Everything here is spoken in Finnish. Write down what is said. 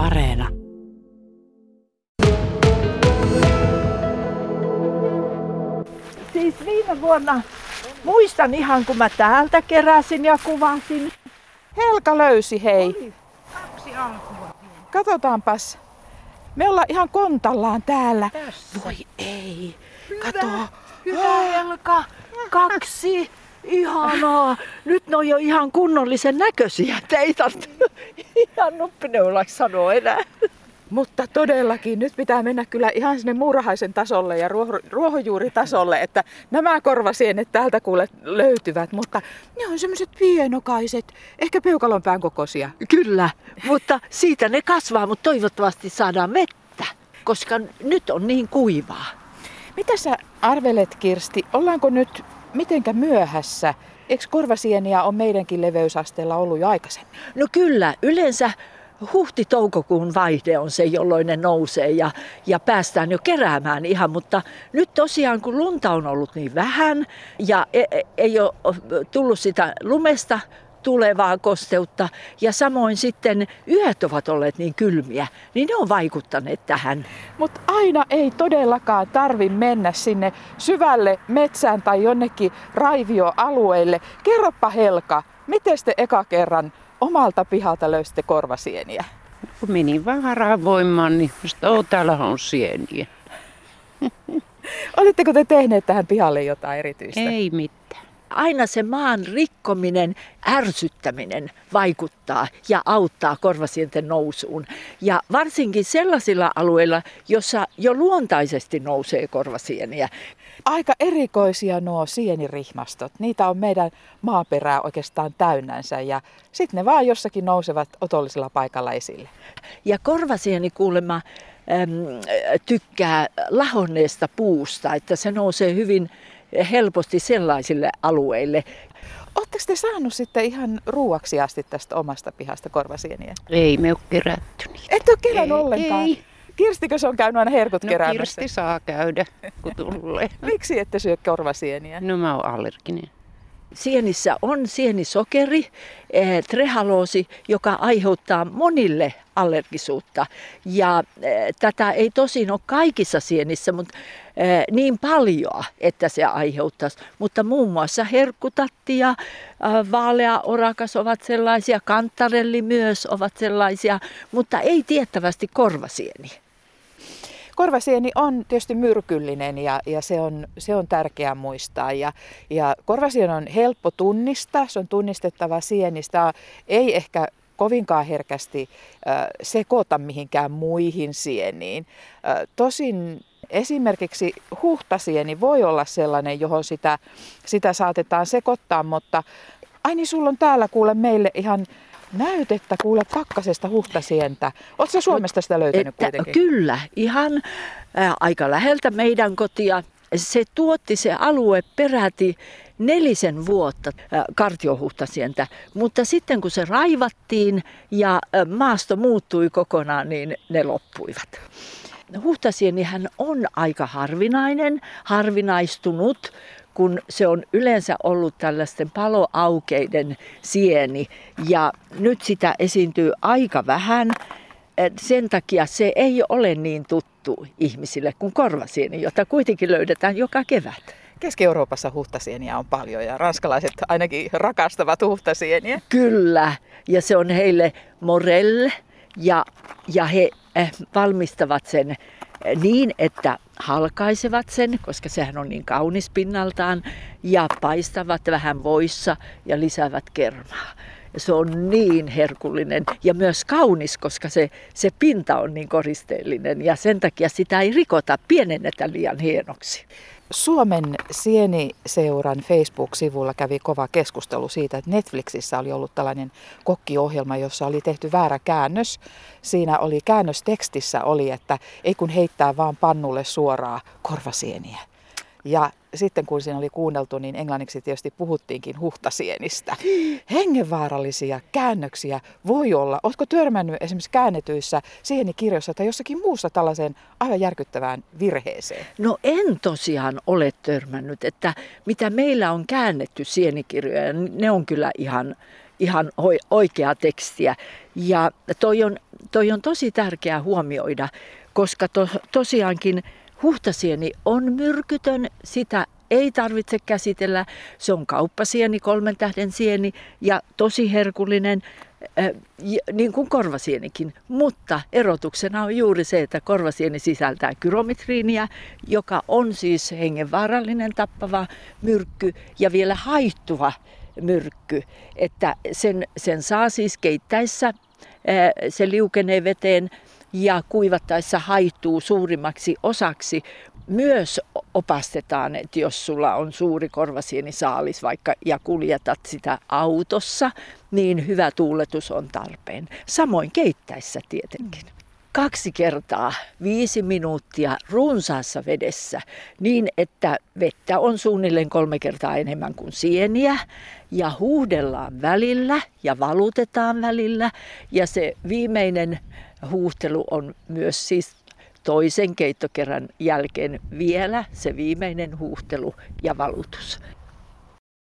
Areena. Siis viime vuonna muistan ihan kun mä täältä keräsin ja kuvasin. Helka löysi hei. Kaksi alkua. Katsotaanpas. Me ollaan ihan kontallaan täällä. Tässä. Voi ei. Hyvä, Kato. Hyvä Helka. Kaksi. Ihanaa. Nyt ne on jo ihan kunnollisen näköisiä. Että ei tarvitse ihan nuppineulaksi sanoa enää. Mutta todellakin, nyt pitää mennä kyllä ihan sinne muurahaisen tasolle ja ruoho, ruohonjuuritasolle, että nämä korvasienet täältä kuule löytyvät, mutta ne on semmoiset pienokaiset, ehkä peukalonpään kokoisia. Kyllä, mutta siitä ne kasvaa, mutta toivottavasti saadaan vettä, koska nyt on niin kuivaa. Mitä sä arvelet Kirsti, ollaanko nyt mitenkä myöhässä? Eikö korvasieniä on meidänkin leveysasteella ollut jo aikaisemmin? No kyllä, yleensä huhti-toukokuun vaihde on se, jolloin ne nousee ja, ja päästään jo keräämään ihan, mutta nyt tosiaan kun lunta on ollut niin vähän ja ei, ei ole tullut sitä lumesta tulevaa kosteutta ja samoin sitten yöt ovat olleet niin kylmiä, niin ne on vaikuttaneet tähän. Mutta aina ei todellakaan tarvi mennä sinne syvälle metsään tai jonnekin raivioalueelle. Kerropa Helka, miten te eka kerran omalta pihalta löysitte korvasieniä? Kun menin vaan haravoimaan, niin sitten täällä on sieniä. Oletteko te tehneet tähän pihalle jotain erityistä? Ei mitään. Aina se maan rikkominen, ärsyttäminen vaikuttaa ja auttaa korvasienten nousuun. Ja varsinkin sellaisilla alueilla, jossa jo luontaisesti nousee korvasieniä. Aika erikoisia nuo sienirihmastot. Niitä on meidän maaperää oikeastaan täynnänsä ja sitten ne vaan jossakin nousevat otollisella paikalla esille. Ja korvasieni kuulemma äm, tykkää lahonneesta puusta, että se nousee hyvin helposti sellaisille alueille. Oletteko te saanut sitten ihan ruuaksi asti tästä omasta pihasta korvasieniä? Ei me ole kerätty niitä. Et ole kerännyt Ei, ollenkaan? ei. Kirstikö se on käynyt aina herkut No keräämässä? Kirsti saa käydä, kun tulee. Miksi ette syö korvasieniä? No mä oon allerginen. Sienissä on sienisokeri, eh, trehaloosi, joka aiheuttaa monille allergisuutta. Ja eh, tätä ei tosin ole kaikissa sienissä, mutta eh, niin paljon, että se aiheuttaisi. Mutta muun muassa herkkutatti ja vaalea orakas ovat sellaisia, kantarelli myös ovat sellaisia, mutta ei tiettävästi korvasieni. Korvasieni on tietysti myrkyllinen ja, ja se, on, se on tärkeää muistaa. Ja, ja korvasien on helppo tunnistaa, se on tunnistettava sienistä. Ei ehkä kovinkaan herkästi äh, sekoita mihinkään muihin sieniin. Äh, tosin esimerkiksi huhtasieni voi olla sellainen, johon sitä, sitä saatetaan sekoittaa, mutta ai niin, sulla on täällä kuule meille ihan näytettä kuule pakkasesta huhtasientä. Oletko Suomesta sitä löytänyt Että, kuitenkin? kyllä, ihan ää, aika läheltä meidän kotia. Se tuotti se alue peräti nelisen vuotta ää, kartiohuhtasientä, mutta sitten kun se raivattiin ja ää, maasto muuttui kokonaan, niin ne loppuivat. Huhtasienihän on aika harvinainen, harvinaistunut, kun se on yleensä ollut tällaisten paloaukeiden sieni ja nyt sitä esiintyy aika vähän. Sen takia se ei ole niin tuttu ihmisille kuin korvasieni, jota kuitenkin löydetään joka kevät. Keski-Euroopassa huhtasieniä on paljon ja ranskalaiset ainakin rakastavat huhtasieniä. Kyllä, ja se on heille morelle ja, ja he valmistavat sen eh, niin, että halkaisevat sen, koska sehän on niin kaunis pinnaltaan, ja paistavat vähän voissa ja lisäävät kermaa. Se on niin herkullinen ja myös kaunis, koska se, se pinta on niin koristeellinen ja sen takia sitä ei rikota, pienennetä liian hienoksi. Suomen Sieniseuran Facebook-sivulla kävi kova keskustelu siitä, että Netflixissä oli ollut tällainen kokkiohjelma, jossa oli tehty väärä käännös. Siinä oli käännöstekstissä oli, että ei kun heittää vaan pannulle suoraa korvasieniä. Ja sitten kun siinä oli kuunneltu, niin englanniksi tietysti puhuttiinkin huhtasienistä. Hengenvaarallisia käännöksiä voi olla. Oletko törmännyt esimerkiksi käännetyissä sienikirjoissa tai jossakin muussa tällaiseen aivan järkyttävään virheeseen? No en tosiaan ole törmännyt, että mitä meillä on käännetty sienikirjoja, ne on kyllä ihan, ihan oikeaa tekstiä. Ja toi on toi on tosi tärkeää huomioida, koska to, tosiaankin huhtasieni on myrkytön, sitä ei tarvitse käsitellä. Se on kauppasieni, kolmen tähden sieni ja tosi herkullinen, niin kuin korvasienikin. Mutta erotuksena on juuri se, että korvasieni sisältää kyromitriiniä, joka on siis hengenvaarallinen tappava myrkky ja vielä haittuva myrkky. Että sen, sen saa siis keittäessä, se liukenee veteen kuivattaessa haittuu suurimmaksi osaksi, myös opastetaan, että jos sulla on suuri korvasienisaalis vaikka ja kuljetat sitä autossa, niin hyvä tuuletus on tarpeen. Samoin keittäessä tietenkin. Kaksi kertaa viisi minuuttia runsaassa vedessä niin, että vettä on suunnilleen kolme kertaa enemmän kuin sieniä ja huuhdellaan välillä ja valutetaan välillä ja se viimeinen huuhtelu on myös siis toisen keittokerran jälkeen vielä se viimeinen huuhtelu ja valutus.